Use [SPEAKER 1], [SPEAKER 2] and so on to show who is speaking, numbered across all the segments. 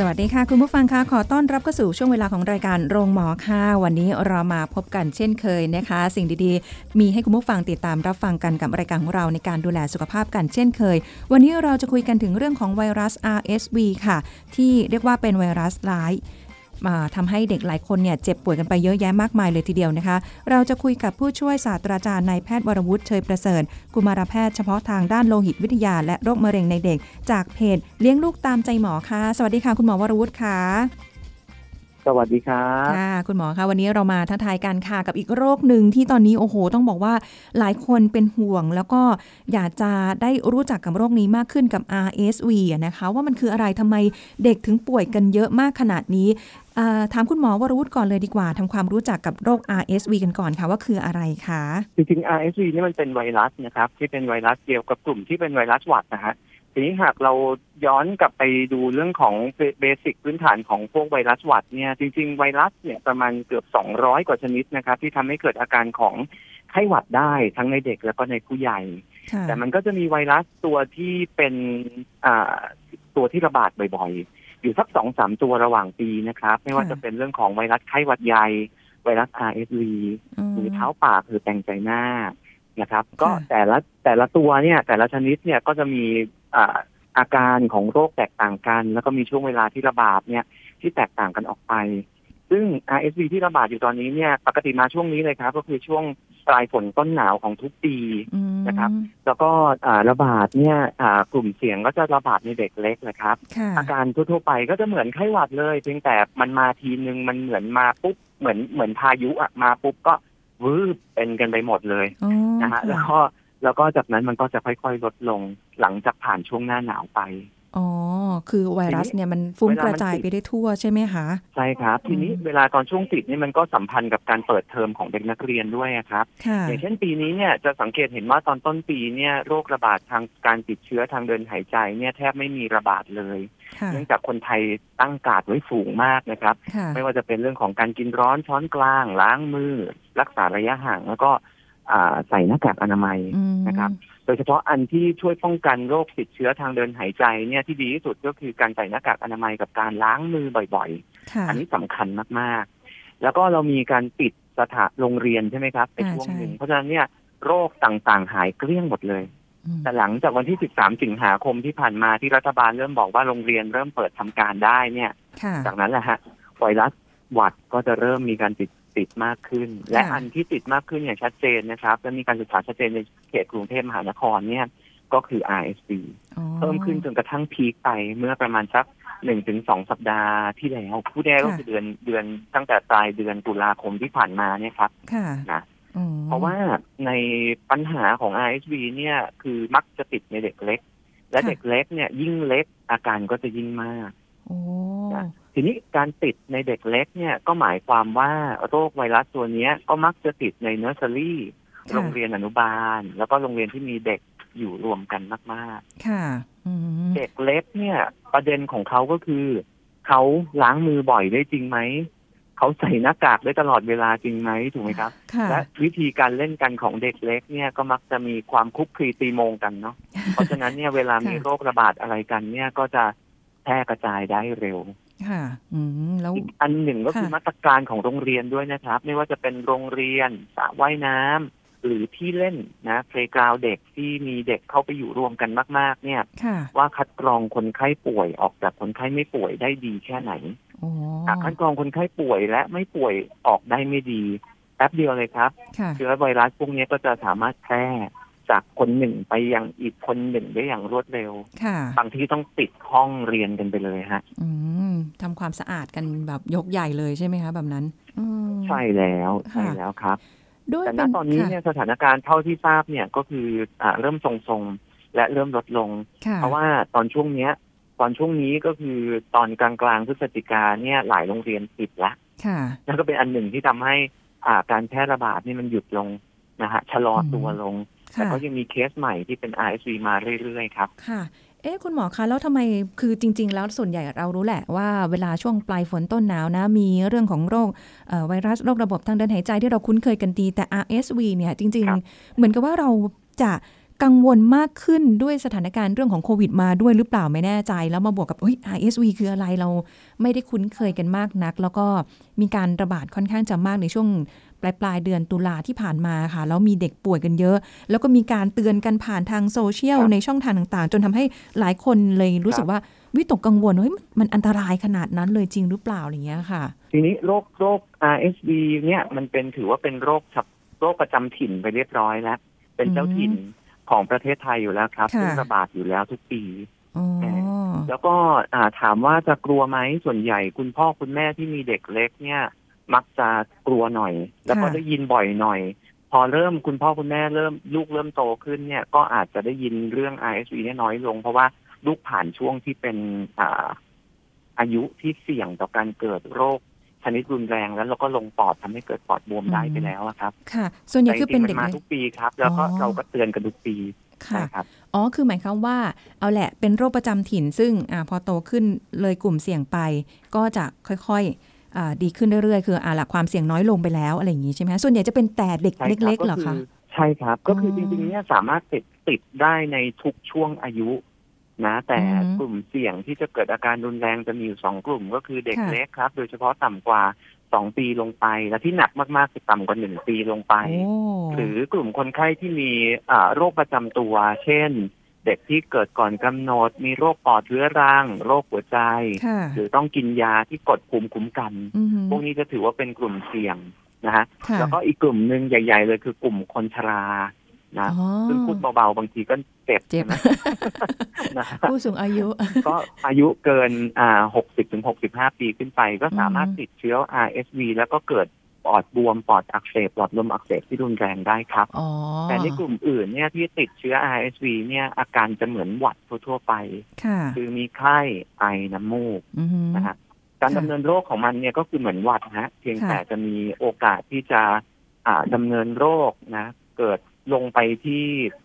[SPEAKER 1] สวัสดีค่ะ คุณผู้ฟังคะขอต้อนรับเข้าสู่ช่วงเวลาของรายการโรงหมอค่ะ วันนี้เรามาพบกันเช่นเคยนะคะ สิ่งดีๆ มีให้คุณผู้ฟังติดตามรับฟังกันกับรายการของเราในการดูแลสุขภาพกันเช่นเคย วันนี้เราจะคุยกันถึงเรื่องของไวรัส RSV ค่ะ ที่เรียกว่าเป็นไวรัสร้าย มาทำให้เด็กหลายคนเนี่ยเจ็บป่วยกันไปเยอะแยะมากมายเลยทีเดียวนะคะ เราจะคุยกับผู้ช่วยศาสตราจารย์นายแพทย์วรวุฒิเชยประเสริฐกุมารแพทย์เฉพาะทางด้านโลหิตวิทยา และโรคมะเร็งในเด็ก จากเพจเลี้ยงลูกตามใจหมอค่ะ สวัสดีค่ะ คุณหมอวรวุฒิค่ะ
[SPEAKER 2] สวัสดีครับ
[SPEAKER 1] ค่ะคุณหมอคะวันนี้เรามาท้าทายกันค่ะกับอีกโรคหนึ่งที่ตอนนี้โอ้โห ต้องบอกว่าหลายคนเป็นห่วง แล้วก็อยากจะได้รู้จักกับโรคนี้มากขึ้นกับ RSV นะคะ ว่ามันคืออะไรทำไมเด็กถึงป่วยกันเยอะมากขนาดนี้ ถามคุณหมอวรวุฒิก่อนเลยดีกว่าทำความรู้จักกับโรค RSV กันก่อนค่ะว่าคืออะไรคะ
[SPEAKER 2] จริงๆ RSV นี่มันเป็นไวรัสนะครับที่เป็นไวรัสเดียวกับกลุ่มที่เป็นไวรัสหวัดนะฮะทีนี้หากเราย้อนกลับไปดูเรื่องของเบสิกพื้นฐานของพวกไวรัสหวัดเนี่ยจริง ๆ ไวรัสเนี่ยประมาณเกือบ 200 กว่าชนิดนะครับ ที่ทำให้เกิดอาการของไข้หวัดได้ทั้งในเด็กแล้วก็ในผู้ใหญ่
[SPEAKER 1] ค่ะ
[SPEAKER 2] แต่มันก็จะมีไวรัสตัวที่เป็นอ่าตัวที่ระบาดบ่อยๆ อยู่สักสองสามตัวระหว่างปีนะครับ ไม่ว่า
[SPEAKER 1] ค่ะ
[SPEAKER 2] จะเป็นเรื่องของไวรัสไข้หวัดใหญ่ไวรัส RSV หรือเท้าปากหรือแปลงใจหน้านะครับ ก็แต่ละแต่ละตัวเนี่ย แต่ละชนิดเนี่ยก็จะมีอ่าอาการของโรคแตกต่างกัน แล้วก็มีช่วงเวลาที่ระบาดเนี่ยที่แตกต่างกันออกไป ซึ่ง RSV ที่ระบาดอยู่ตอนนี้เนี่ย ปกติมาช่วงนี้เลยครับ ก็คือช่วงปลายฝนต้นหนาวของทุกปี
[SPEAKER 1] อืม
[SPEAKER 2] นะครับ แล้วก็อ่าระบาดเนี่ยอ่ากลุ่มเสี่ยงก็จะระบาดในเด็กเล็กนะครับ
[SPEAKER 1] ค่ะ
[SPEAKER 2] อาการทั่วๆไปก็จะเหมือนไข้หวัดเลย เพียงแต่มันมาทีนึงมันเหมือนมาปุ๊บเหมือนเหมือนพายุอะมาปุ๊บก็วืบเป็นกันไปหมดเลย
[SPEAKER 1] อ๋อ
[SPEAKER 2] นะฮะ
[SPEAKER 1] ค่
[SPEAKER 2] แล้วก็แล้วก็จากนั้นมันก็จะค่อยๆลดลงหลังจากผ่านช่วงหน้าหนาวไป
[SPEAKER 1] อ๋อ คือไวรัสเนี่ยมันฟุ้ง
[SPEAKER 2] เวลากมัน
[SPEAKER 1] ระจาย
[SPEAKER 2] ติด
[SPEAKER 1] ไปได้ทั่วใช่ไหมคะ
[SPEAKER 2] ใช่ครับ ทีนี้
[SPEAKER 1] อืม
[SPEAKER 2] เวลาตอนช่วงติดนี่มันก็สัมพันธ์กับการเปิดเทอมของเด็กนักเรียนด้วยอะครับ
[SPEAKER 1] ค่ะ
[SPEAKER 2] อย่างเช่นปีนี้เนี่ยจะสังเกตเห็นว่าตอนต้นปีเนี่ยโรคระบาดทางการติดเชื้อทางเดินหายใจเนี่ยแทบไม่มีระบาดเลย
[SPEAKER 1] ค่ะ
[SPEAKER 2] เนื่องจากคนไทยตั้งการ์ดไว้สูงมากนะครับ
[SPEAKER 1] ค่ะ
[SPEAKER 2] ไม่ว่าจะเป็นเรื่องของการกินร้อนช้อนกลาง ล้างมือ รักษาระยะห่างแล้วก็อ่าใส่หน้ากากอนามัย
[SPEAKER 1] อืม
[SPEAKER 2] นะครับ โดยเฉพาะอันที่ช่วยป้องกันโรคติดเชื้อทางเดินหายใจเนี่ยที่ดีที่สุดก็คือการใส่หน้ากากอนามัยกับการล้างมือบ่อย
[SPEAKER 1] ค่ะ
[SPEAKER 2] ๆอันนี้สำคัญมากๆ แล้วก็เรามีการปิดสถานโรงเรียนใช่ไหมครับใน
[SPEAKER 1] อ่า
[SPEAKER 2] ช่วงหนึ่ง
[SPEAKER 1] ใช่
[SPEAKER 2] เพราะฉะนั้นเนี่ยโรคต่างๆ หายเกลี้ยงหมดเลย
[SPEAKER 1] อืม
[SPEAKER 2] แต่หลังจากวันที่ 13 สิงหาคมที่ผ่านมาที่รัฐบาลเริ่มบอกว่าโรงเรียนเริ่มเปิดทำการได้เนี่ย
[SPEAKER 1] ค่ะ
[SPEAKER 2] จากนั้นแหละฮะไวรัสหวัดก็จะเริ่มมีการติด ติดมากขึ้น และ
[SPEAKER 1] ค่ะ
[SPEAKER 2] อันที่ติดมากขึ้นอย่างชัดเจนนะครับและมีการศึกษาชัดเจนในเขตกรุงเทพมหานครเนี่ยก็คือ RSV
[SPEAKER 1] อ๋อ
[SPEAKER 2] เพิ่มขึ้นจนกระทั่งพีคไปเมื่อประมาณสักหนึ่งถึงสองสัปดาห์ที่แล้วผู้ได้ก็คือเดือนเดือนตั้งแต่ปลายเดือนตุลาคมที่ผ่านมาเนี่ยครับ
[SPEAKER 1] ค่ะ
[SPEAKER 2] นะ
[SPEAKER 1] อ๋อ
[SPEAKER 2] เพราะว่าในปัญหาของ RSV เนี่ยคือมักจะติดในเด็กเล็ก และเด็กเล็กเนี่ยยิ่งเล็กอาการก็จะยิ่งมาก
[SPEAKER 1] โอ้
[SPEAKER 2] นะ ทีนี้การติดในเด็กเล็กเนี่ยก็หมายความว่าโรคไวรัสตัวเนี้ยก็มักจะติดในเนอร์เซอรี่
[SPEAKER 1] ค่ะ
[SPEAKER 2] โรงเรียนอนุบาล แล้วก็โรงเรียนที่มีเด็กอยู่รวมกันมาก
[SPEAKER 1] ค่ะอืม
[SPEAKER 2] ๆเด็กเล็กเนี่ย ประเด็นของเขาก็คือ เขาล้างมือบ่อยได้จริงไหมเขาใส่หน้ากากได้ตลอดเวลาจริงไหมถูกไหมครับ
[SPEAKER 1] ค่ะ
[SPEAKER 2] และวิธีการเล่นกันของเด็กเล็กเนี่ยก็มักจะมีความคลุกคลีตีโมงกันเนาะเพราะฉะนั้นเนี่ยเวลามี
[SPEAKER 1] ค่ะ
[SPEAKER 2] โรคระบาดอะไรกันเนี่ยก็จะ แพร่กระจายได้เร็ว
[SPEAKER 1] ค่ะ อืมแล้ว
[SPEAKER 2] อีกอันหนึ่งก็คือ
[SPEAKER 1] ค่ะ
[SPEAKER 2] มาตรการของโรงเรียนด้วยนะครับ ไม่ว่าจะเป็นโรงเรียนสระว่ายน้ำหรือที่เล่นนะเพลกราวเด็กที่มีเด็กเข้าไปอยู่รวมกันมาก ๆ เนี่ย
[SPEAKER 1] ค่ะ
[SPEAKER 2] ว่าคัดกรองคนไข้ป่วยออกจากคนไข้ไม่ป่วยได้ดีแค่ไหน
[SPEAKER 1] โอ้
[SPEAKER 2] หากคัดกรองคนไข้ป่วยและไม่ป่วยออกได้ไม่ดีแป๊บเดียวเลยครับ
[SPEAKER 1] ค่ะ
[SPEAKER 2] เชื้อไวรัสพวกนี้ก็จะสามารถแพร่ จากคนหนึ่งไปยังอีกคนหนึ่งได้อย่างรวดเร็ว
[SPEAKER 1] ค่ะ
[SPEAKER 2] บางทีต้องปิดห้องเรียนกันไปเลยฮะ
[SPEAKER 1] อืมทำความสะอาดกันแบบยกใหญ่เลยใช่ไหมคะแบบนั้นอืม
[SPEAKER 2] ใช่แล้ว
[SPEAKER 1] ค่ะ
[SPEAKER 2] ใช่แล้วครับ
[SPEAKER 1] ด้วย
[SPEAKER 2] แต่ณ
[SPEAKER 1] เป็น
[SPEAKER 2] ตอนนี้
[SPEAKER 1] ค่ะ
[SPEAKER 2] เนี่ยสถานการณ์เท่าที่ทราบเนี่ยก็คืออ่าเริ่มทรงๆและเริ่มลดลงเพราะว่าตอนช่วงเนี้ย ตอนช่วงนี้ก็คือตอนกลางกลางพฤศจิกาเนี่ยหลายโรงเรียนปิดละนั่นก็เป็นอันหนึ่งที่ทำให้อ่าการแพร่ระบาดนี่มันหยุดลงนะฮะชะลอตัวลง แต่ก็ยังมีเคสใหม่ที่เป็น RSV มาเรื่อยๆครับ
[SPEAKER 1] ค่ะเอ๊ะคุณหมอคะแล้วทำไมคือจริง ๆ แล้วส่วนใหญ่เรารู้แหละว่าเวลาช่วงปลายฝนต้นหนาวนะ มีเรื่องของโรคไวรัสโรคระบบทางเดินหายใจที่เราคุ้นเคยกันดี แต่ RSV เนี่ยจริง ๆ เหมือนกับว่าเราจะ กังวลมากขึ้นด้วยสถานการณ์เรื่องของโควิดมาด้วยหรือเปล่าไม่แน่ใจ แล้วมาบวกกับเฮ้ย RSV คืออะไรเราไม่ได้คุ้นเคยกันมากนัก แล้วก็มีการระบาดค่อนข้างจะมากในช่วงปลายปลายเดือนตุลาที่ผ่านมาค่ะ แล้วมีเด็กป่วยกันเยอะ แล้วก็มีการเตือนกันผ่านทางโซเชียลในช่องทางต่างๆ จนทำให้หลายคนเลยรู้สึกว่าวิตกกังวลเฮ้ยมันอันตรายขนาดนั้นเลยจริงหรือเปล่าอะไรเงี้ยค่ะ
[SPEAKER 2] ทีนี้โรคโรค RSV เนี่ยมันเป็นถือว่าเป็นโรคโรคประจำถิ่นไปเรียบร้อยแล้ว เป็นเจ้าถิ่น ของประเทศไทยอยู่แล้วครับซึ่งระบาดอยู่แล้วทุกปีแล้วก็ถามว่าจะกลัวไหมส่วนใหญ่คุณพ่อคุณแม่ที่มีเด็กเล็กเนี่ย มักจะกลัวหน่อย แล้วก็ได้ยินบ่อยหน่อย พอเริ่มคุณพ่อคุณแม่เริ่มลูกเริ่มโตขึ้นเนี่ย ก็อาจจะได้ยินเรื่อง RSV เนี่ยน้อยลง เพราะว่าลูกผ่านช่วงที่เป็นอ่าอายุที่เสี่ยงต่อการเกิดโรค ชนิดรุนแรงแล้วเราก็ลงปอดทำให้เกิดปอดบวมได้ไปแล้วครับ
[SPEAKER 1] ค่ะ ส่วนใหญ่คือเป็นเด็ก
[SPEAKER 2] มาทุกปีครับ แล้วก็เราก็เตือนกันทุกปี
[SPEAKER 1] ค่ะอ๋อ คือหมายความว่า เอาแหละ เป็นโรคประจำถิ่น ซึ่งอพอโตขึ้นเลยกลุ่มเสี่ยงไป ก็จะค่อยดีขึ้นเรื่อยๆ คืออ่าหลักความเสี่ยงน้อยลงไปแล้วอะไรอย่างนี้ใช่ไหมส่วนใหญ่จะเป็นแต่เด็กเล็กๆ เหรอคะ
[SPEAKER 2] ใช่ครับ ก็คือจริงๆ เนี่ยสามารถติดติดได้ในทุกช่วงอายุ นะแต่กลุ่มเสี่ยงที่จะเกิดอาการรุนแรงจะมีอยู่สองกลุ่มก็คือเด็กเล็กครับ โดยเฉพาะต่ำกว่าสองปีลงไป และที่หนักมากๆคือต่ำกว่าหนึ่งปีลงไป หรือกลุ่มคนไข้ที่มีโรคประจำตัว เช่น เด็กที่เกิดก่อนกำหนด มีโรคปอดเรื้อรังโรคหัวใจ หรือต้องกินยาที่กดภูมิคุ้มกัน พวกนี้จะถือว่าเป็นกลุ่มเสี่ยงนะฮะแล้วก็อีกกลุ่มหนึ่งใหญ่ ๆ เลยคือกลุ่มคนชรา นะซึ่งพูดเบาๆ บางทีก็เจ็บ
[SPEAKER 1] เจ็บนะผู้สูงอายุ
[SPEAKER 2] ก็อายุเกินอ่าหกสิบถึงหกสิบห้าปีขึ้นไป ก็สามารถติดเชื้อ RSV แล้วก็เกิดปอดบวม ปอดอักเสบ หลอดลมอักเสบที่รุนแรงได้ครับ แต่ในกลุ่มอื่นเนี่ยที่ติดเชื้อ RSV เนี่ยอาการจะเหมือนหวัดทั่วๆไป คือมีไข้ไอน้ำมูกนะฮะการดำเนินโรคของมันเนี่ยก็คือเหมือนหวัดฮะ เพียงแต่จะมีโอกาสที่จะอ่าดำเนินโรคนะ เกิด ลงไปที่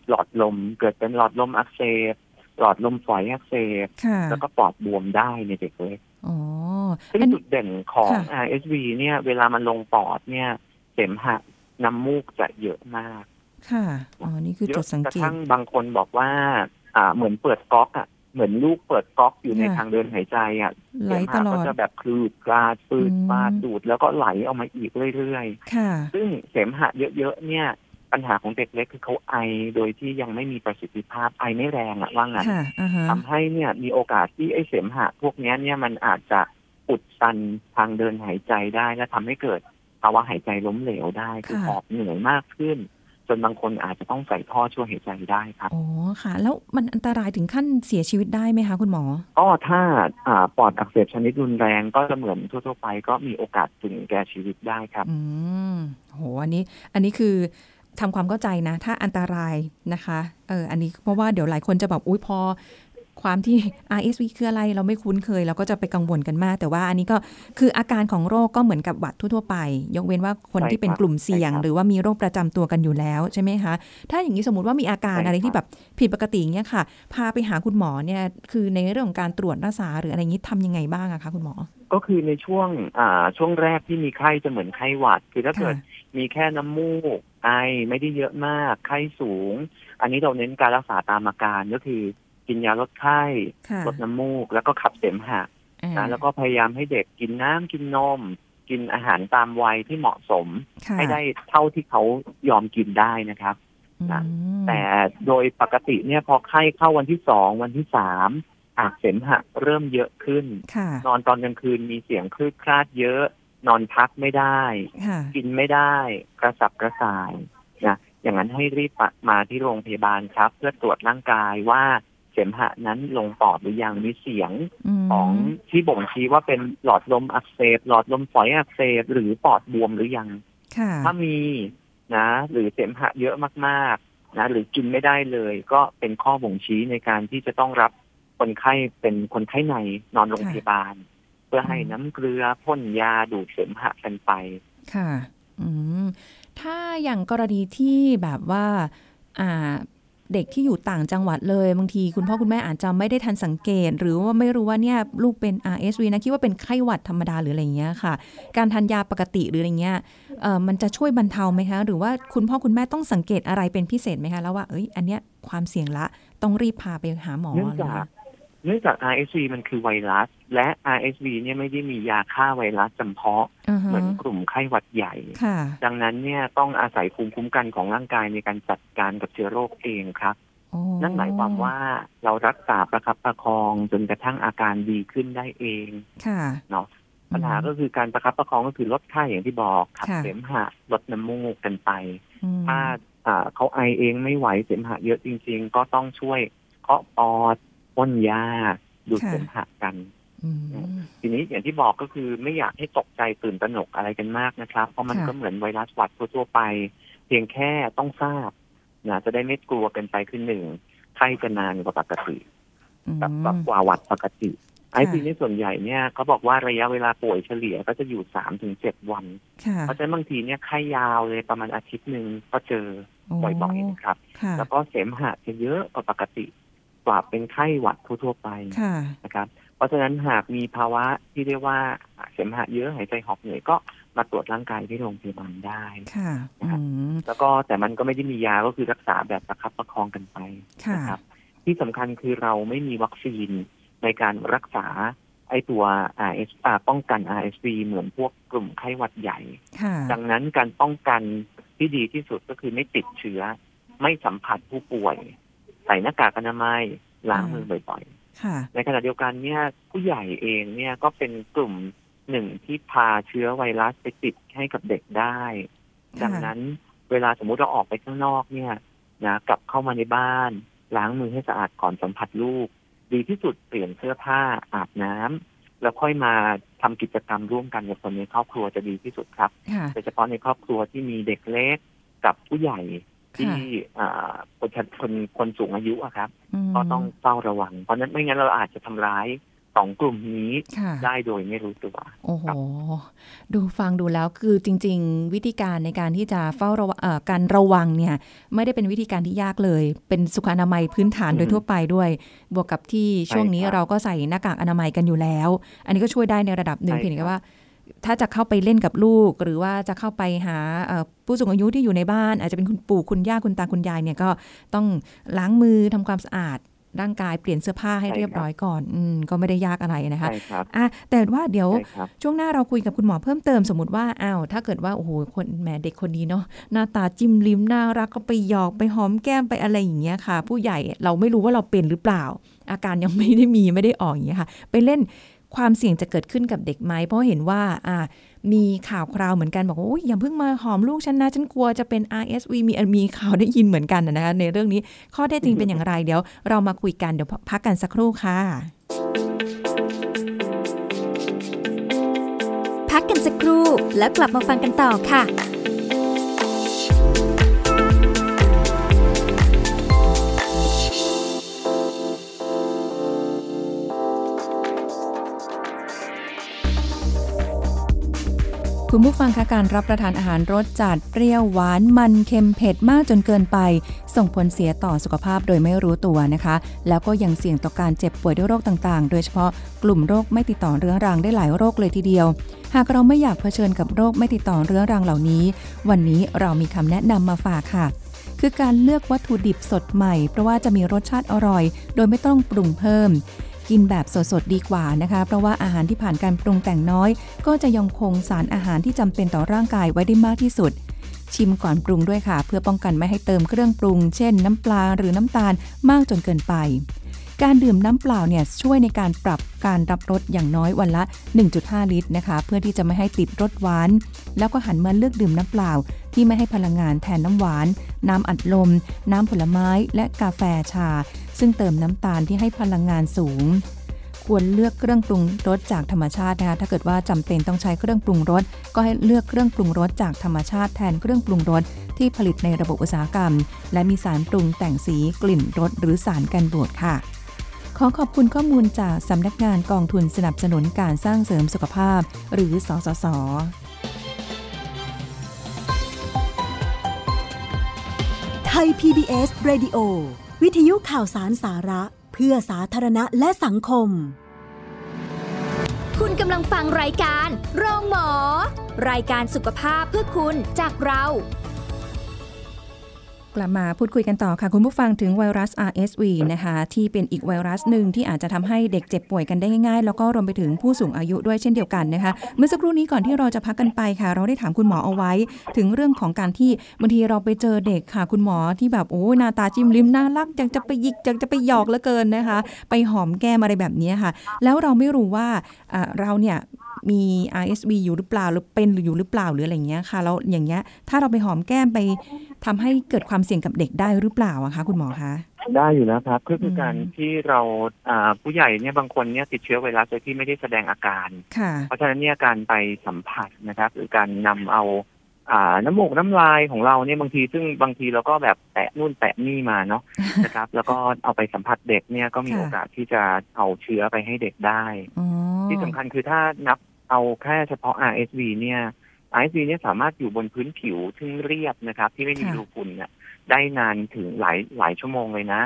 [SPEAKER 2] หลอดลม เกิดเป็นหลอดลมอักเสบหลอดลมฝอยอักเสบแล้วก็ปอดบวมได้ในเด็กเล็กซึ่งจุดเด่นของ RSV เนี่ย เวลามันลงปอดเนี่ย เสมหะน้ำมูกจะเยอะมาก
[SPEAKER 1] ค่ะ อ๋อ นี่คือจุดสังเกตกระทั่
[SPEAKER 2] งบางคนบอกว่า อ่า เหมือนเปิดก๊อกอะ เหมือนลูกเปิดก๊อกอยู่ในทางเดินหายใจอะเสมหะก็จะแบบคลืดกราดปืดปาดดูด แล้วก็ไหลออกมาอีกเรื่อยๆซึ่งเสมหะเยอะๆเนี่ย ปัญหาของเด็กเล็กคือเขาไอโดยที่ยังไม่มีประสิทธิภาพไอไม่แรงอะว่างั้นทำให้เนี่ยมีโอกาสที่ไอเสมหะพวกนี้เนี่ยมันอาจจะอุดตันทางเดินหายใจได้และทำให้เกิดภาวะหายใจล้มเหลวได้คือหอบเหนื่อยมากขึ้น จนบางคนอาจจะต้องใส่ท่อช่วยหายใจได้ครับ
[SPEAKER 1] อ๋อค่ะ แล้วมันอันตรายถึงขั้นเสียชีวิตได้ไหมคะคุณหมอ
[SPEAKER 2] ก็ถ้าอ่าปอดอักเสบชนิดรุนแรงก็จะเหมือนทั่วๆไป ก็มีโอกาสถึงแก่ชีวิตได้ครับ
[SPEAKER 1] อืมโหอันนี้ อันนี้คือ ทำความเข้าใจนะ ถ้าอันตรายนะคะเอออันนี้เพราะว่าเดี๋ยวหลายคนจะแบบอุ้ยพอความที่ RSV คืออะไรเราไม่คุ้นเคย เราก็จะไปกังวลกันมาก แต่ว่าอันนี้ก็คืออาการของโรคก็เหมือนกับหวัดทั่วๆไป ยกเว้นว่าคนที่เป็นกลุ่มเสี่ยง หรือว่ามีโรคประจำตัวกันอยู่แล้วใช่ไหมคะถ้าอย่างนี้สมมติว่ามีอาการอะไรที่แบบผิดปกติเงี้ยค่ะ พาไปหาคุณหมอเนี่ยคือในเรื่องของการตรวจรักษาหรืออะไรนี้ทำยังไงบ้างอะคะคุณหมอ
[SPEAKER 2] ก็คือในช่วงอ่าช่วงแรกที่มีไข้จะเหมือนไข้หวัด คือถ้าเกิดมีแค่น้ำมูก ไอไม่ได้เยอะมาก ไข้สูง อันนี้เราเน้นการรักษาตามอาการก็คือ กินยาลดไข้ลดน้ำมูก แล้วก็ขับเสมหะนะแล้วก็พยายามให้เด็กกินน้ำกินนม กินอาหารตามวัยที่เหมาะสม ให้ได้เท่าที่เขายอมกินได้นะครับนะแต่โดยปกติเนี่ยพอไข้เข้าวันที่สองวันที่สามอากเสมหะเริ่มเยอะขึ้น นอนตอนกลางคืนมีเสียงคลืดคลาดเยอะ นอนพักไม่ได้ กินไม่ได้กระสับกระส่ายนะอย่างนั้นให้รีบมาที่โรงพยาบาลครับ เพื่อตรวจร่างกายว่าเสมหะนั้นลงปอดหรือยังมีเสียงของที่บ่งชี้ว่าเป็นหลอดลมอักเสบหลอดลมฝอยอักเสบหรือปอดบวมหรือยังถ้ามีนะ หรือเสมหะเยอะมากๆ นะ หรือกินไม่ได้เลย ก็เป็นข้อบ่งชี้ในการที่จะต้องรับคนไข้เป็นคนไข้ในนอนโรงพยาบาลเพื่อให้น้ำเกลือพ่นยาดูดเสมหะกันไป
[SPEAKER 1] ค่ะ อืม ถ้าอย่างกรณีที่แบบว่า อ่า เด็กที่อยู่ต่างจังหวัดเลยบางทีคุณพ่อคุณแม่อาจจะไม่ได้ทันสังเกต หรือว่าไม่รู้ว่าเนี่ยลูกเป็น RSV นะคิดว่าเป็นไข้หวัดธรรมดาหรืออะไรเงี้ยค่ะ การทานยาปกติหรืออะไรเงี้ยเออมันจะช่วยบรรเทาไหมคะ หรือว่าคุณพ่อคุณแม่ต้องสังเกตอะไรเป็นพิเศษไหมคะแล้วว่าเอ้ยอันเนี้ยความเสี่ยงละต้องรีบพาไปหาหมอ
[SPEAKER 2] เนื่องจาก เนื่องจาก RSV มันคือไวรัส และ RSV เนี่ยไม่ได้มียาฆ่าไวรัสจำเพาะ เหมือนกลุ่มไข้หวัดใหญ่ ดังนั้นเนี่ยต้องอาศัยภูมิคุ้มกันของร่างกายในการจัดการกับเชื้อโรคเองครับ นั่นหมายความว่าเรารักษาประคับประคองจนกระทั่งอาการดีขึ้นได้เอง
[SPEAKER 1] ค่ะ
[SPEAKER 2] เนาะปัญหาก็คือการประคับประคองก็คือลดไข้อย่างที่บอกขับเสมหะลดน้ำมูกกันไป ถ้าเขาไอเองไม่ไหวเสมหะเยอะจริง ๆ ก็ต้องช่วยเคาะปอด พ่นยาดูดเสมหะกันทีนี้อย่างที่บอกก็คือไม่อยากให้ตกใจตื่นตระหนกอะไรกันมากนะครับ เพราะมันก็เหมือนไวรัสหวัดทั่วไป เพียงแค่ต้องทราบนะจะได้ไม่กลัวกันไปคือหนึ่งไข้จะนานกว่าปกติแบบกว่าหวัดปกติ ไอซีนี่ส่วนใหญ่เนี่ยเขาบอกว่าระยะเวลาป่วยเฉลี่ยก็จะอยู่สามถึงเจ็ดวัน เพราะฉะนั้นบางทีเนี่ยไข้ยาวเลยประมาณอาทิตย์หนึ่งก็เจอบ่อยๆนะครับ แล้วก็เสมหะจะเยอะกว่าปกติ กว่าเป็นไข้หวัดทั่วๆไปนะครับ เพราะฉะนั้นหากมีภาวะที่เรียกว่าเสมหะเยอะหายใจหอบเหนื่อยก็มาตรวจร่างกายที่โรงพยาบาลได้
[SPEAKER 1] ค่ะ
[SPEAKER 2] แล้วก็แต่มันก็ไม่ได้มียาก็คือรักษาแบบประคับประคองกันไปนะครับ ที่สำคัญคือเราไม่มีวัคซีนในการรักษาไอตัว RS ป้องกัน RSV เหมือนพวกกลุ่มไข้หวัดใหญ่ ดังนั้นการป้องกันที่ดีที่สุดก็คือไม่ติดเชื้อ ไม่สัมผัสผู้ป่วยใส่หน้ากากอนามัยล้างมือบ่อยๆในขณะเดียวกันเนี่ยผู้ใหญ่เองเนี่ยก็เป็นกลุ่มหนึ่งที่พาเชื้อไวรัสไปติดให้กับเด็กได้ ดังนั้นเวลาสมมุติเราออกไปข้างนอกเนี่ยนะกลับเข้ามาในบ้าน ล้างมือให้สะอาดก่อนสัมผัสลูก ดีที่สุดเปลี่ยนเสื้อผ้าอาบน้ำแล้วค่อยมาทำกิจกรรมร่วมกันกับคนในครอบครัวจะดีที่สุดครับโดยเฉพาะในครอบครัวที่มีเด็กเล็กกับผู้ใหญ่ ที่คนคนคนสูงอายุอะครับ ก็ต้องเฝ้าระวัง เพราะนั้นไม่งั้นเราอาจจะทำร้ายสองกลุ่มนี้ได้โดยไม่รู้ตัว
[SPEAKER 1] โอ้โห ดูฟังดูแล้วคือจริง ๆ วิธีการในการที่จะเฝ้าระวังการระวังเนี่ย ไม่ได้เป็นวิธีการที่ยากเลย เป็นสุขอนามัยพื้นฐานโดยทั่วไปด้วย บวกกับที่ช่วงนี้เราก็ใส่หน้ากากอนามัยกันอยู่แล้ว อันนี้ก็ช่วยได้ในระดับหนึ่งเพียงแต่ว่า ถ้าจะเข้าไปเล่นกับลูก หรือว่าจะเข้าไปหาผู้สูงอายุที่อยู่ในบ้าน อาจจะเป็นคุณปู่คุณย่าคุณตาคุณยายเนี่ยก็ต้องล้างมือทำความสะอาดร่างกายเปลี่ยนเสื้อผ้าให้เรียบร้อยก่อนอืมก็ไม่ได้ยากอะไรนะคะ
[SPEAKER 2] ใช่ครับ
[SPEAKER 1] อะแต่ว่าเดี๋ยวช่วงหน้าเราคุยกับคุณหมอเพิ่มเติมสมมติว่าอ้าวถ้าเกิดว่าโอ้โหคนแหมเด็กคนนี้เนาะหน้าตาจิ้มลิ้มน่ารักก็ไปหยอกไปหอมแก้มไปอะไรอย่างเงี้ยค่ะ ผู้ใหญ่เราไม่รู้ว่าเราเป็นหรือเปล่า อาการยังไม่ได้มีไม่ได้ออกอย่างเงี้ยค่ะ ไปเล่น ความเสี่ยงจะเกิดขึ้นกับเด็กไหมเพราะเห็นว่าอ่ามีข่าวคราวเหมือนกันบอกว่าอย่าเพิ่งมาหอมลูกฉันนะ ฉันกลัวจะเป็น RSV มีมีข่าวได้ยินเหมือนกันนะคะในเรื่องนี้ข้อเท็จจริงเป็นอย่างไรเดี๋ยว เรามาคุยกันเดี๋ยวพักกันสักครู่ค่ะ
[SPEAKER 3] พักกันสักครู่แล้วกลับมาฟังกันต่อค่ะ
[SPEAKER 1] คุณผู้ฟังคะการรับประทานอาหารรสจัดเปรี้ยวหวานมันเค็มเผ็ดมากจนเกินไป ส่งผลเสียต่อสุขภาพโดยไม่รู้ตัวนะคะ แล้วก็ยังเสี่ยงต่อการเจ็บป่วยด้วยโรคต่างๆ โดยเฉพาะกลุ่มโรคไม่ติดต่อเรื้อรังได้หลายโรคเลยทีเดียว หากเราไม่อยากเผชิญกับโรคไม่ติดต่อเรื้อรังเหล่านี้ วันนี้เรามีคำแนะนำมาฝากค่ะคือการเลือกวัตถุดิบสดใหม่ เพราะว่าจะมีรสชาติอร่อย โดยไม่ต้องปรุงเพิ่ม กินแบบสดๆดีกว่านะคะ เพราะว่าอาหารที่ผ่านการปรุงแต่งน้อย ก็จะยังคงสารอาหารที่จำเป็นต่อร่างกายไว้ได้มากที่สุด ชิมก่อนปรุงด้วยค่ะ เพื่อป้องกันไม่ให้เติมเครื่องปรุง เช่น น้ำปลาหรือน้ำตาลมากจนเกินไป การดื่มน้ำเปล่าเนี่ยช่วยในการปรับการรับรสอย่างน้อยวันละ 1.5 ลิตรนะคะ เพื่อที่จะไม่ให้ติดรสหวาน แล้วก็หันมาเลือกดื่มน้ำเปล่า ที่ไม่ให้พลังงานแทนน้ำหวาน น้ำอัดลม น้ำผลไม้และกาแฟชา ซึ่งเติมน้ำตาลที่ให้พลังงานสูง ควรเลือกเครื่องปรุงรสจากธรรมชาตินะคะถ้าเกิดว่าจำเป็นต้องใช้เครื่องปรุงรสก็ให้เลือกเครื่องปรุงรสจากธรรมชาติแทนเครื่องปรุงรสที่ผลิตในระบบอุตสาหกรรม และมีสารปรุงแต่งสีกลิ่นรสหรือสารกันบูดค่ะ ขอขอบคุณข้อมูลจากสำนักงานกองทุนสนับสนุนการสร้างเสริมสุขภาพ หรือสสส
[SPEAKER 4] ไทย PBS Radio วิทยุข่าวสารสาระ เพื่อสาธารณะและสังคม
[SPEAKER 3] คุณกำลังฟังรายการ โรงหมอ รายการสุขภาพเพื่อคุณจากเรา
[SPEAKER 1] กลับมาพูดคุยกันต่อค่ะ คุณผู้ฟังถึงไวรัส RSV นะคะที่เป็นอีกไวรัสหนึ่งที่อาจจะทำให้เด็กเจ็บป่วยกันได้ง่ายๆ แล้วก็รวมไปถึงผู้สูงอายุด้วยเช่นเดียวกันนะคะ เมื่อสักครู่นี้ก่อนที่เราจะพักกันไปค่ะ เราได้ถามคุณหมอเอาไว้ ถึงเรื่องของการที่บางทีเราไปเจอเด็กค่ะ คุณหมอที่แบบโอ้ยหน้าตาจิ้มลิ้มน่ารักอยากจะไปหยิกอยากจะไปหยอกเหลือเกินนะคะ ไปหอมแก้มอะไรแบบนี้ค่ะ แล้วเราไม่รู้ว่าเราเนี่ยมี RSV อยู่หรือเปล่าหรือเป็นหรืออยู่หรือเปล่าหรืออะไรเงี้ยค่ะแล้วอย่างเงี้ยถ้าเราไปหอมแก้มไป ทำให้เกิดความเสี่ยงกับเด็กได้หรือเปล่าอะคะคุณหมอคะ
[SPEAKER 2] ได้อยู่แล้วครับก็คือ
[SPEAKER 1] ม
[SPEAKER 2] การที่เราอ่าผู้ใหญ่เนี่ยบางคนเนี่ยติดเชื้อไวรัสโดยที่ไม่ได้แสดงอาการ
[SPEAKER 1] ค่ะ
[SPEAKER 2] เพราะฉะนั้นเนี่ยการไปสัมผัสนะครับหรือการนำเอาอ่าน้ำมูกน้ำลายของเราเนี่ยบางทีซึ่งบางทีเราก็แบบแตะนู่นแตะนี่มาเนาะนะครับ แล้วก็เอาไปสัมผัสเด็กเนี่ยก็มี
[SPEAKER 1] ค่ะ
[SPEAKER 2] โอกาสที่จะเอาเชื้อไปให้เด็กได้
[SPEAKER 1] อ๋อ
[SPEAKER 2] ที่สำคัญคือถ้านับเอาแค่เฉพาะ RSV เนี่ย RSV เนี่ยสามารถอยู่บนพื้นผิวซึ่งเรียบนะครับ ที่ไม่มีรูฝุ่นเนี่ยได้นานถึงหลายหลายชั่วโมงเลยนะ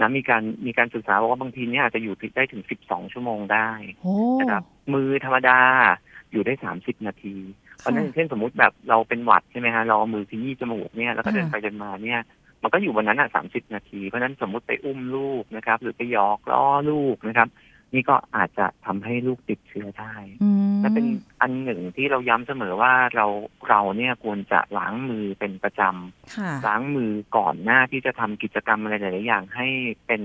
[SPEAKER 2] นะมีการมีการศึกษาบอกว่าบางทีเนี่ยอาจจะอยู่ได้ถึง12ชั่วโมงได้
[SPEAKER 1] โอ้
[SPEAKER 2] นะครับมือธรรมดาอยู่ได้30นาทีเพราะฉะนั้นอย่างเช่นสมมุติแบบเราเป็นหวัดใช่ไหมฮะเราเอามือขยี้จมูกเนี่ยแล้วก็เดินไปเดินมาเนี่ย มันก็อยู่บนนั้นอะ30นาทีเพราะฉะนั้นสมมุติไปอุ้มลูกนะครับ หรือไปหยอกล้อลูกนะครับ นี่ก็อาจจะทำให้ลูกติดเชื้อได้
[SPEAKER 1] อืม
[SPEAKER 2] และเป็นอันหนึ่งที่เราย้ำเสมอว่าเราเราเนี่ยควรจะล้างมือเป็นประจำ
[SPEAKER 1] ค่ะ
[SPEAKER 2] ล้างมือก่อนหน้าที่จะทำกิจกรรมอะไรหลาย ๆ อย่างให้เป็น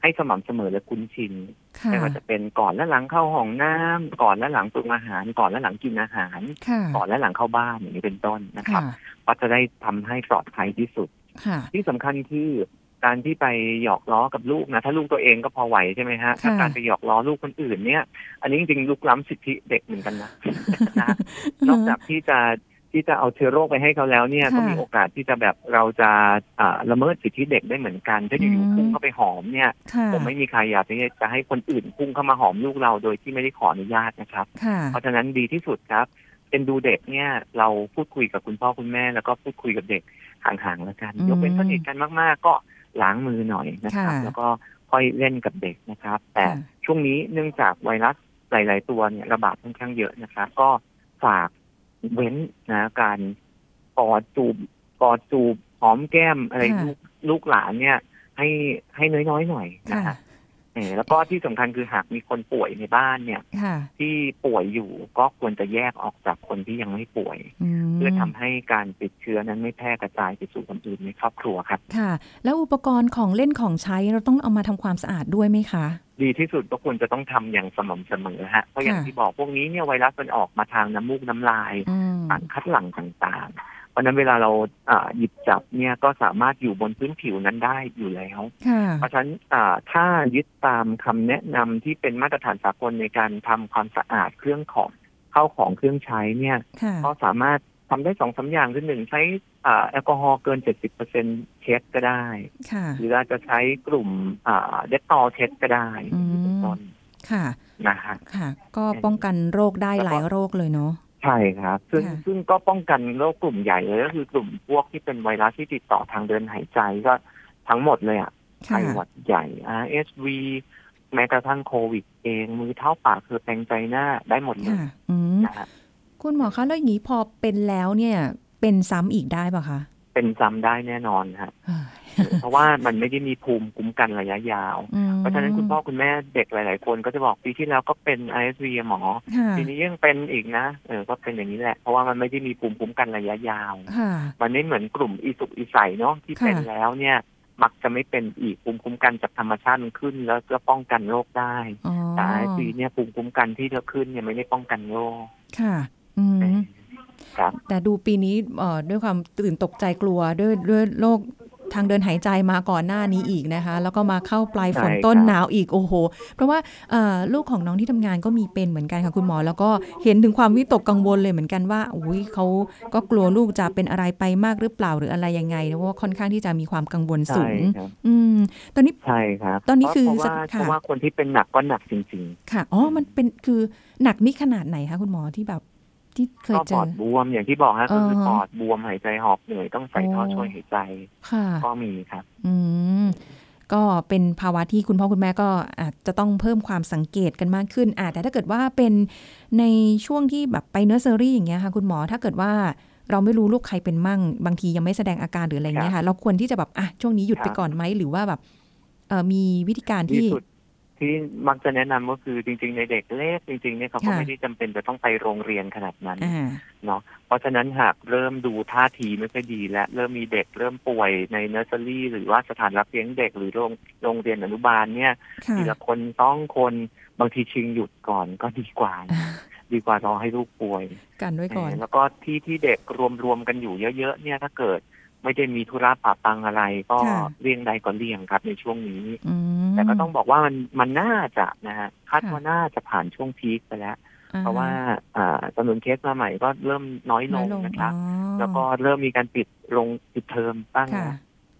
[SPEAKER 2] ให้สม่ำเสมอและคุ้นชิน
[SPEAKER 1] ค่ะ
[SPEAKER 2] ไม่ว่าจะเป็นก่อนและหลังเข้าห้องน้ำก่อนและหลังปรุงอาหาร ก่อนและหลังกินอาหาร
[SPEAKER 1] ค่ะ
[SPEAKER 2] ก่อนและหลังเข้าบ้านอย่างนี้เป็นต้นนะครับ
[SPEAKER 1] ค่ะ
[SPEAKER 2] ก็จะได้ทำให้ปลอดภัยที่สุด
[SPEAKER 1] ค่ะ
[SPEAKER 2] ที่สำคัญคือ การที่ไปหยอกล้อกับลูกนะถ้าลูกตัวเองก็พอไหวใช่ไหมฮะถ้า
[SPEAKER 1] ค่ะ
[SPEAKER 2] การไปหยอกล้อลูกคนอื่นเนี่ย อันนี้จริงๆลุกล้ำสิทธิเด็กเหมือนกันนะนะนอกจากที่จะที่จะเอาเชื้อโรคไปให้เขาแล้วเนี่ย
[SPEAKER 1] ค่ะ
[SPEAKER 2] ก็มีโอกาสที่จะแบบเราจะอ่าละเมิดสิทธิเด็กได้เหมือนกัน ถ้าอยู่
[SPEAKER 1] อืม
[SPEAKER 2] ๆพุ่งเข้าไปหอมเนี่ย
[SPEAKER 1] ค่ะ
[SPEAKER 2] ผมไม่มีใครอยากที่จะให้คนอื่นพุ่งเข้ามาหอมลูกเราโดยที่ไม่ได้ขออนุญาตนะครับ
[SPEAKER 1] ค่ะ
[SPEAKER 2] เพราะฉะนั้นดีที่สุดครับเป็นดูเด็กเนี่ยเราพูดคุยกับคุณพ่อคุณแม่แล้วก็พูดคุยกับเด็กห่างๆแล้วกัน
[SPEAKER 1] อืม
[SPEAKER 2] ยกเว้นสนิทกันมาก ๆ ก็ ล้างมือหน่อยนะครับ
[SPEAKER 1] ค่ะ
[SPEAKER 2] แล้วก็ค่อยเล่นกับเด็กนะครับ แต่
[SPEAKER 1] ค่ะ
[SPEAKER 2] ช่วงนี้เนื่องจากไวรัสหลาย ๆ ตัวเนี่ยระบาดค่อนข้างเยอะนะครับ ก็ฝากเว้นนะการกอดจูบกอดจูบหอมแก้มอะไร
[SPEAKER 1] ค่ะ
[SPEAKER 2] ลูกลูกหลานเนี่ย ให้ให้น้อยๆหน่อยนะ
[SPEAKER 1] ค่ะ
[SPEAKER 2] ฮะเออ แล้วก็ที่สำคัญคือหากมีคนป่วยในบ้านเนี่ย
[SPEAKER 1] ค่ะ
[SPEAKER 2] ที่ป่วยอยู่ก็ควรจะแยกออกจากคนที่ยังไม่ป่วย
[SPEAKER 1] ม
[SPEAKER 2] เพื่อทำให้การติดเชื้อนั้นไม่แพร่กระจายไปสู่คนอื่นในครอบครัวครับ
[SPEAKER 1] ค่ะ แล้วอุปกรณ์ของเล่นของใช้เราต้องเอามาทำความสะอาดด้วยไหมคะ
[SPEAKER 2] ดีที่สุดก็ควรจะต้องทำอย่างสม่ำเสมอฮะเพราะอย่าง
[SPEAKER 1] ค่ะ
[SPEAKER 2] ที่บอกพวกนี้เนี่ยไวรัสมันออกมาทางน้ำมูกน้ำลาย
[SPEAKER 1] อืม
[SPEAKER 2] สารคัดหลั่งต่างๆ เพราะฉะนั้นเวลาเราอ่าหยิบจับเนี่ยก็สามารถอยู่บนพื้นผิวนั้นได้อยู่แล้ว
[SPEAKER 1] ค่ะ
[SPEAKER 2] เพราะฉะนั้นอ่าถ้ายึดตามคำแนะนำที่เป็นมาตรฐานสากลในการทำความสะอาดเครื่องของเข้าของเครื่องใช้เนี่ย
[SPEAKER 1] ค่ะ
[SPEAKER 2] ก็สามารถทำได้สองสามอย่างคือหนึ่งใช้อ่าแอลกอฮอล์เกินเจ็ดสิบเปอร์เซ็นเช็ดก็ได้
[SPEAKER 1] ค่ะ
[SPEAKER 2] หรืออาจจะใช้กลุ่มอ่าเดตตอเช็ดก็ได้
[SPEAKER 1] อืม
[SPEAKER 2] เป็นต้น
[SPEAKER 1] ค่ะ
[SPEAKER 2] นะฮะ
[SPEAKER 1] ค่ะ ก็ป้องกันโรคได้
[SPEAKER 2] แล้วก็
[SPEAKER 1] หลายโรคเลยเนาะ
[SPEAKER 2] ใช่ครับ ซึ่ง
[SPEAKER 1] ค่ะ
[SPEAKER 2] ซึ่งก็ป้องกันโรคกลุ่มใหญ่เลยก็คือกลุ่มพวกที่เป็นไวรัสที่ติดต่อทางเดินหายใจก็ทั้งหมดเลยอะไข้
[SPEAKER 1] ค่ะ
[SPEAKER 2] หวัดใหญ่ RSV แม้กระทั่งโควิดเองมือเท้าปากคือแปลงใจหน้าได้หมดเลย
[SPEAKER 1] ค่ะ อืม
[SPEAKER 2] นะฮะ
[SPEAKER 1] คุณหมอคะแล้วอย่างนี้พอเป็นแล้วเนี่ย เป็นซ้ำอีกได้ป่ะคะ
[SPEAKER 2] เป็นซ้ำได้แน่นอนฮะ เพราะว่ามันไม่ได้มีภูมิคุ้มกันระยะยาว
[SPEAKER 1] อืม
[SPEAKER 2] เพราะฉะนั้นคุณพ่อคุณแม่เด็กหลาย ๆ คนก็จะบอกปีที่แล้วก็เป็น RSV อะหมอ
[SPEAKER 1] ค่ะ
[SPEAKER 2] ปีนี้ยังเป็นอีกนะเออก็เป็นอย่างนี้แหละ เพราะว่ามันไม่ได้มีภูมิคุ้มกันระยะยาว
[SPEAKER 1] ค่ะ
[SPEAKER 2] มันไม่เหมือนกลุ่มอีสุกอีใสเนาะที่
[SPEAKER 1] ค่ะ
[SPEAKER 2] เป็นแล้วเนี่ยมักจะไม่เป็นอีกภูมิคุ้มกันจากธรรมชาติมันขึ้น แล้วก็ป้องกันโรคได้
[SPEAKER 1] อ๋อ
[SPEAKER 2] แต่ RSV เนี่ยภูมิคุ้มกันที่จะขึ้นเนี่ยไม่ได้ป้องกันโรค
[SPEAKER 1] ค่ะ อืม
[SPEAKER 2] ครับ
[SPEAKER 1] แต่ดูปีนี้เอ่อด้วยความตื่นตกใจกลัวด้วยด้วยโรค ทางเดินหายใจมาก่อนหน้านี้อีกนะคะ แล้วก็มาเข้าปลายฝน
[SPEAKER 2] ใช่
[SPEAKER 1] ต้น
[SPEAKER 2] ครับ
[SPEAKER 1] หนาวอีกโอ้โห เพราะว่าเอ่อลูกของน้องที่ทำงานก็มีเป็นเหมือนกันค่ะคุณหมอ แล้วก็เห็นถึงความวิตกกังวลเลยเหมือนกันว่าอุ้ยเขาก็กลัวลูกจะเป็นอะไรไปมากหรือเปล่าหรืออะไรยังไงนะเพราะว่าค่อนข้างที่จะมีความกังวลสู
[SPEAKER 2] ใช่
[SPEAKER 1] ง
[SPEAKER 2] ครับ
[SPEAKER 1] อืมตอนนี้
[SPEAKER 2] ใช่ครับ
[SPEAKER 1] ตอนนี้คือ
[SPEAKER 2] เพราะว่า
[SPEAKER 1] ค่ะ
[SPEAKER 2] เพราะว่าคนที่เป็นหนักก็หนักจริง
[SPEAKER 1] ค่ะอ๋อมันเป็นคือหนักนี่ขนาดไหนคะคุณหมอที่แบบ ที่เค
[SPEAKER 2] ๆ
[SPEAKER 1] ย
[SPEAKER 2] ก็
[SPEAKER 1] เจ
[SPEAKER 2] ปอ
[SPEAKER 1] อ
[SPEAKER 2] ดบวมอย่างที่บอกฮะก็คือ
[SPEAKER 1] อ
[SPEAKER 2] ปอดบวมหายใจหอบเหนื่อยต้องใส่ท่อช่วยหายใจ
[SPEAKER 1] ค่ะ
[SPEAKER 2] ก็มีครับ
[SPEAKER 1] อืมก็เป็นภาวะที่คุณพ่อคุณแม่ก็อาจจะต้องเพิ่มความสังเกตกันมากขึ้นอาแต่ถ้าเกิดว่าเป็นในช่วงที่แบบไปเนอร์เซอรี่อย่างเงี้ยค่ะ คุณหมอถ้าเกิดว่าเราไม่รู้ลูกใครเป็นมั่ง บางทียังไม่แสดงอาการหรืออะไรเงี้ยค่ะ เราควรที่จะแบบอะช่วงนี้หยุด
[SPEAKER 2] ครับ
[SPEAKER 1] ไปก่อนไหมหรือว่าแบบเออมีวิธีการ
[SPEAKER 2] ที่
[SPEAKER 1] ที่
[SPEAKER 2] สุดที่มักจะแนะนำก็คือจริง ๆ ในเด็กเล็กจริงๆเนี่ยเขาก็
[SPEAKER 1] ค่ะ
[SPEAKER 2] ไม่ได้จำเป็นจะต้องไปโรงเรียนขนาดนั้น
[SPEAKER 1] อ่า
[SPEAKER 2] เนาะเพราะฉะนั้นหากเริ่มดูท่าทีไม่ค่อยดี และเริ่มมีเด็กเริ่มป่วยในเนอร์เซอรี่หรือว่าสถานรับเลี้ยงเด็กหรือโรงโรงเรียนอนุบาลเนี่ย
[SPEAKER 1] ค่ะ
[SPEAKER 2] ทีละคนต้องคนบางทีชิงหยุดก่อนก็ดีกว่านะดีกว่ารอให้ลูกป่วย
[SPEAKER 1] กันไว้ก่อน
[SPEAKER 2] เออแล้วก็ที่ที่เด็กรวมๆกันอยู่เยอะๆเนี่ยถ้าเกิด ไม่ได้มีธุระปะปังอะไร ก็
[SPEAKER 1] ค่ะ
[SPEAKER 2] เลี่ยงใดก็เลี่ยงครับ ในช่วงนี้
[SPEAKER 1] อืม
[SPEAKER 2] แต่ก็ต้องบอกว่ามันมันน่าจะนะฮะคาด
[SPEAKER 1] ค่ะ
[SPEAKER 2] ว่าน่าจะผ่านช่วงพีคไปแล้ว
[SPEAKER 1] อ่
[SPEAKER 2] เพราะว่าอ่าจำนวนเคสมาใหม่ก็เริ่มน้อยล
[SPEAKER 1] น้อย
[SPEAKER 2] ง
[SPEAKER 1] ลง
[SPEAKER 2] นะครับ
[SPEAKER 1] อ๋อ
[SPEAKER 2] แล้วก็เริ่มมีการปิดโรงปิดเทอมบ้าง
[SPEAKER 1] ค่ะ
[SPEAKER 2] นะ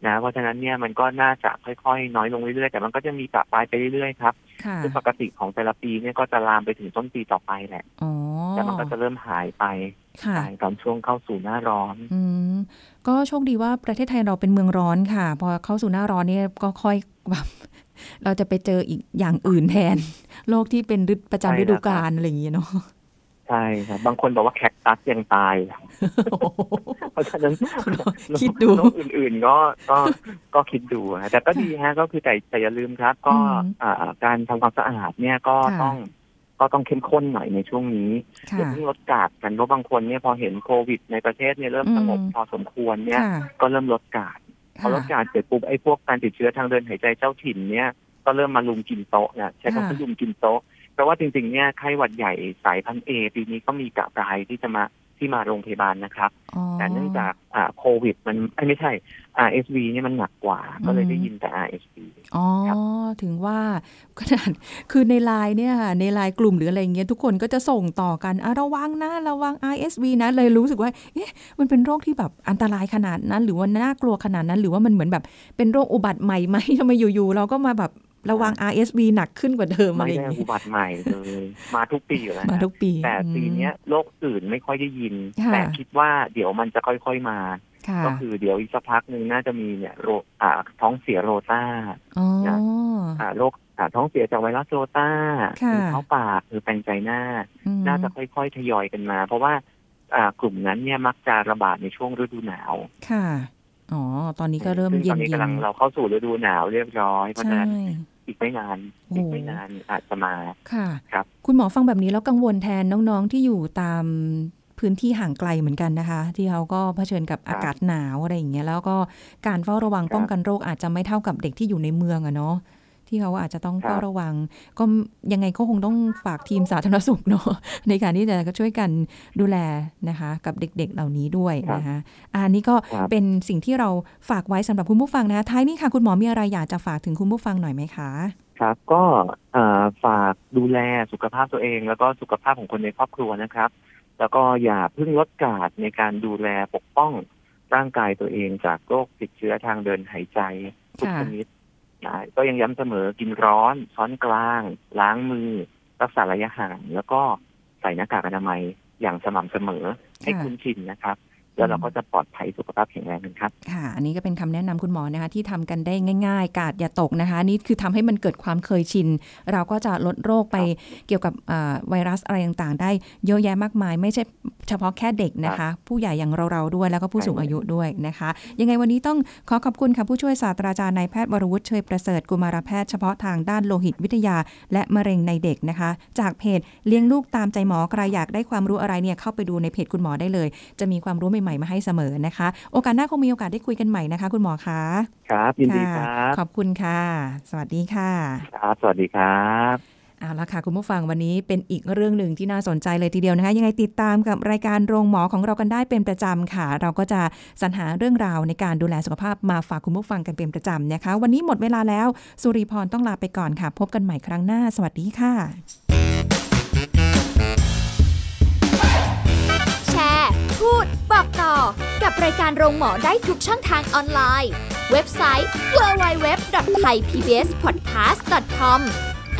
[SPEAKER 2] นะเพราะฉะนั้นเนี่ยมันก็น่าจะค่อยๆ น้อยลงเรื่อยๆ แต่มันก็จะมีปรับปลายไปเรื่อยๆครับ
[SPEAKER 1] ค่ะ
[SPEAKER 2] ซึ่งปกติของแต่ละปีเนี่ยก็จะลามไปถึงต้นปีต่อไปแหละ
[SPEAKER 1] อ๋อ
[SPEAKER 2] แต่มันก็จะเริ่มหายไป
[SPEAKER 1] ค่ะ
[SPEAKER 2] หายตอนช่วงเข้าสู่หน้าร้อน
[SPEAKER 1] อืมก็โชคดีว่าประเทศไทยเราเป็นเมืองร้อนค่ะ พอเข้าสู่หน้าร้อนเนี่ยก็ค่อยแบบเราจะไปเจออีกอย่างอื่นแทน โรคที่เป็นฤดูประ
[SPEAKER 2] ใช่
[SPEAKER 1] จำ
[SPEAKER 2] แล้ว
[SPEAKER 1] ฤดูกาลอะไรอย่างเงี้ยเนาะ
[SPEAKER 2] ใช่ครับบางคนบอกว่าแคคตัสยังตาย เพราะฉะนั้น
[SPEAKER 1] คิดดู
[SPEAKER 2] โรคอื่น ๆ ก็ก็ก็คิดดูฮะแต่ก็ดีฮะก็คือแต่แต่อย่าลืมครับ ก็
[SPEAKER 1] อืม
[SPEAKER 2] อ่าการทำความสะอาดเนี่ยก็
[SPEAKER 1] ค่ะ
[SPEAKER 2] ต้อง ก็ต้องเข้มข้นหน่อยในช่วงนี้อย่า
[SPEAKER 1] ค่ะ
[SPEAKER 2] เพิ่งลดกาดกันเพราะบางคนเนี่ยพอเห็นโควิด ในประเทศเนี่ยเริ่มสงบ
[SPEAKER 1] อืม
[SPEAKER 2] พอสมควรเนี่ย
[SPEAKER 1] ค่ะ
[SPEAKER 2] ก็เริ่มลดกาดพอลดกาดเสร็จปุ๊บไอ้พวกการติดเชื้อทางเดินหายใจเจ้าถิ่นเนี่ยก็เริ่มมาลุมกินโต๊ะนะใช้คำว่า
[SPEAKER 1] ค่ะ
[SPEAKER 2] ลุมกินโต๊ะเพราะว่าจริงๆเนี่ยไข้หวัดใหญ่สายพันธุ์เอปีนี้ก็มีกระรายที่จะมา ที่มาโรงพยาบาลนะครับ
[SPEAKER 1] อ๋อ
[SPEAKER 2] แต่เนื่องจากอ่าโควิด มันเอ้ยไม่ใช่ RSV เนี่ยมันหนักกว่า ก็เลย
[SPEAKER 1] อืม
[SPEAKER 2] ได้ยินแต่ RSV
[SPEAKER 1] อ๋อ
[SPEAKER 2] ครับ
[SPEAKER 1] ถึงว่าขนาดคือในไลน์เนี่ยค่ะในไลน์กลุ่มหรืออะไรเงี้ยทุกคนก็จะส่งต่อกันอะระวังนะระวัง RSV นะเลยรู้สึกว่าเอ๊ะมันเป็นโรคที่แบบอันตรายขนาดนั้น หรือว่าน่ากลัวขนาดนั้น หรือว่ามันเหมือนแบบเป็นโรคอุบัติใหม่ไหมทำไมอยู่ๆเราก็มาแบบ ระวัง RSV หนักขึ้นกว่าเดิมอะไร
[SPEAKER 2] ไม่
[SPEAKER 1] อย่าง
[SPEAKER 2] ได้
[SPEAKER 1] เงี้
[SPEAKER 2] อุ
[SPEAKER 1] ย
[SPEAKER 2] บัติใหม่เลยมาทุกปีอยู่แล้ว
[SPEAKER 1] มา
[SPEAKER 2] นะ
[SPEAKER 1] ทุกปี
[SPEAKER 2] แต่ปี
[SPEAKER 1] อืม
[SPEAKER 2] เนี้ยโรคอื่นไม่ค่อยได้ยิน
[SPEAKER 1] ค่ะ
[SPEAKER 2] แต่คิดว่าเดี๋ยวมันจะค่อยๆมา
[SPEAKER 1] ค่ะ
[SPEAKER 2] ก็คือเดี๋ยวอีกสักพักหนึ่งน่าจะมีเนี่ยโรอ่าท้องเสียโรต้า
[SPEAKER 1] อ๋อ
[SPEAKER 2] อ่าโรคอ่าท้องเสียจากไวรัสโรต้า
[SPEAKER 1] ค่ะ
[SPEAKER 2] หรือเข้าปากหรือแปลงใจหน้า
[SPEAKER 1] อืม
[SPEAKER 2] น่าจะค่อยๆทยอยกันมา เพราะว่าอ่ากลุ่มนั้นเนี่ยมักจะระบาดในช่วงฤดูหนาว
[SPEAKER 1] ค่ะ อ๋อ ตอนนี้ก็เริ่ม
[SPEAKER 2] ซึ่ง
[SPEAKER 1] เย็
[SPEAKER 2] ตอนนนี้
[SPEAKER 1] เย็
[SPEAKER 2] กำลังเราเข้าสู่ฤดูหนาวเรียบร้อย เพราะฉะ
[SPEAKER 1] ใช่
[SPEAKER 2] นั้น อีกไม่นาน
[SPEAKER 1] โอ้
[SPEAKER 2] อีกไม่นานอาจจะมา
[SPEAKER 1] ค่ะ
[SPEAKER 2] ครับ
[SPEAKER 1] คุณหมอฟังแบบนี้แล้วกังวลแทนน้องๆที่อยู่ตามพื้นที่ห่างไกลเหมือนกันนะคะ ที่เขาก็เผชิญกับ
[SPEAKER 2] ครับ
[SPEAKER 1] อากาศหนาวอะไรอย่างเงี้ยแล้วก็การเฝ้าระวัง
[SPEAKER 2] ครับ
[SPEAKER 1] ป้องกันโรคอาจจะไม่เท่ากับเด็กที่อยู่ในเมืองอะเนาะ ที่เขาอาจจะต้อง
[SPEAKER 2] ครับ
[SPEAKER 1] เฝ้าระวัง ก็ยังไงก็คงต้องฝากทีมสาธารณสุขเนาะในการที่จะช่วยกันดูแลนะคะ กับเด็กๆเหล่านี้ด้วยนะคะอันนี้ก็
[SPEAKER 2] ครับ
[SPEAKER 1] เป็นสิ่งที่เราฝากไว้สำหรับคุณผู้ฟังนะคะท้ายนี้ค่ะคุณหมอมีอะไรอยากจะฝากถึงคุณผู้ฟังหน่อยไหมคะ
[SPEAKER 2] ครับก็เอ่อฝากดูแลสุขภาพตัวเอง แล้วก็สุขภาพของคนในครอบครัวนะครับ แล้วก็อย่าเพิ่งลดกาดในการดูแลปกป้องร่างกายตัวเองจากโรคติดเชื้อทางเดินหายใจทุก
[SPEAKER 1] ค่ะ
[SPEAKER 2] ชนิด นะก็ยังย้ำเสมอกินร้อน ช้อนกลาง ล้างมือ รักษาระยะห่าง แล้วก็ใส่หน้ากากอนามัยอย่างสม่ำเสมอ ให้
[SPEAKER 1] ค่ะ
[SPEAKER 2] คุ้นชินนะครับแล้วเราก็จะปลอดภัยสุขภาพแข็งแรงกันครับ
[SPEAKER 1] ค่ะ อันนี้ก็เป็นคำแนะนำคุณหมอนะคะ ที่ทำกันได้ง่าย ๆ กาดอย่าตกนะคะอันนี่คือทำให้มันเกิดความเคยชิน เราก็จะลดโรคไปเกี่ยวกับอ่าไวรัสอะไรต่างๆ ได้เยอะแยะมากมาย ไม่ใช่เฉพาะแค่เด็กนะคะ ผู้ใหญ่อย่างเราๆด้วยแล้วก็ผู้สูงอายุด้วยนะคะ ยังไงวันนี้ต้องขอขอบคุณค่ะผู้ช่วยศาสตราจารย์นายแพทย์วรวุฒิเชยประเสริฐกุมารแพทย์เฉพาะทางด้านโลหิตวิทยา และมะเร็งในเด็กนะคะ จากเพจเลี้ยงลูกตามใจหมอใครอยากได้ความรู้อะไรเนี่ยเข้าไปดูในเพจคุณหมอได้เลย จะมีความรู้ใหม่ๆมาให้เสมอนะคะ โอกาสหน้าคงมีโอกาสได้คุยกันใหม่นะคะ คุณหมอคะ
[SPEAKER 2] ครับยินดีค
[SPEAKER 1] ค่ะ
[SPEAKER 2] รับ
[SPEAKER 1] ขอบคุณค่ะ สวัสดีค่ะ
[SPEAKER 2] ครับ สวัสดีครับ
[SPEAKER 1] เอาละค่ะ คุณผู้ฟังวันนี้เป็นอีกเรื่องหนึ่งที่น่าสนใจเลยทีเดียวนะคะ ยังไงติดตามกับรายการโรงหมอของเรากันได้เป็นประจำค่ะ เราก็จะสรรหาเรื่องราวในการดูแลสุขภาพมาฝากคุณผู้ฟังกันเป็นประจำนะคะ วันนี้หมดเวลาแล้วสุริพรต้องลาไปก่อนค่ะ พบกันใหม่ครั้งหน้า สวัสดีค่ะ
[SPEAKER 3] แชร์ พูด บอกต่อ กับรายการโรงหมอได้ทุกช่องทางออนไลน์ เว็บไซต์ www.thaipbspodcast.com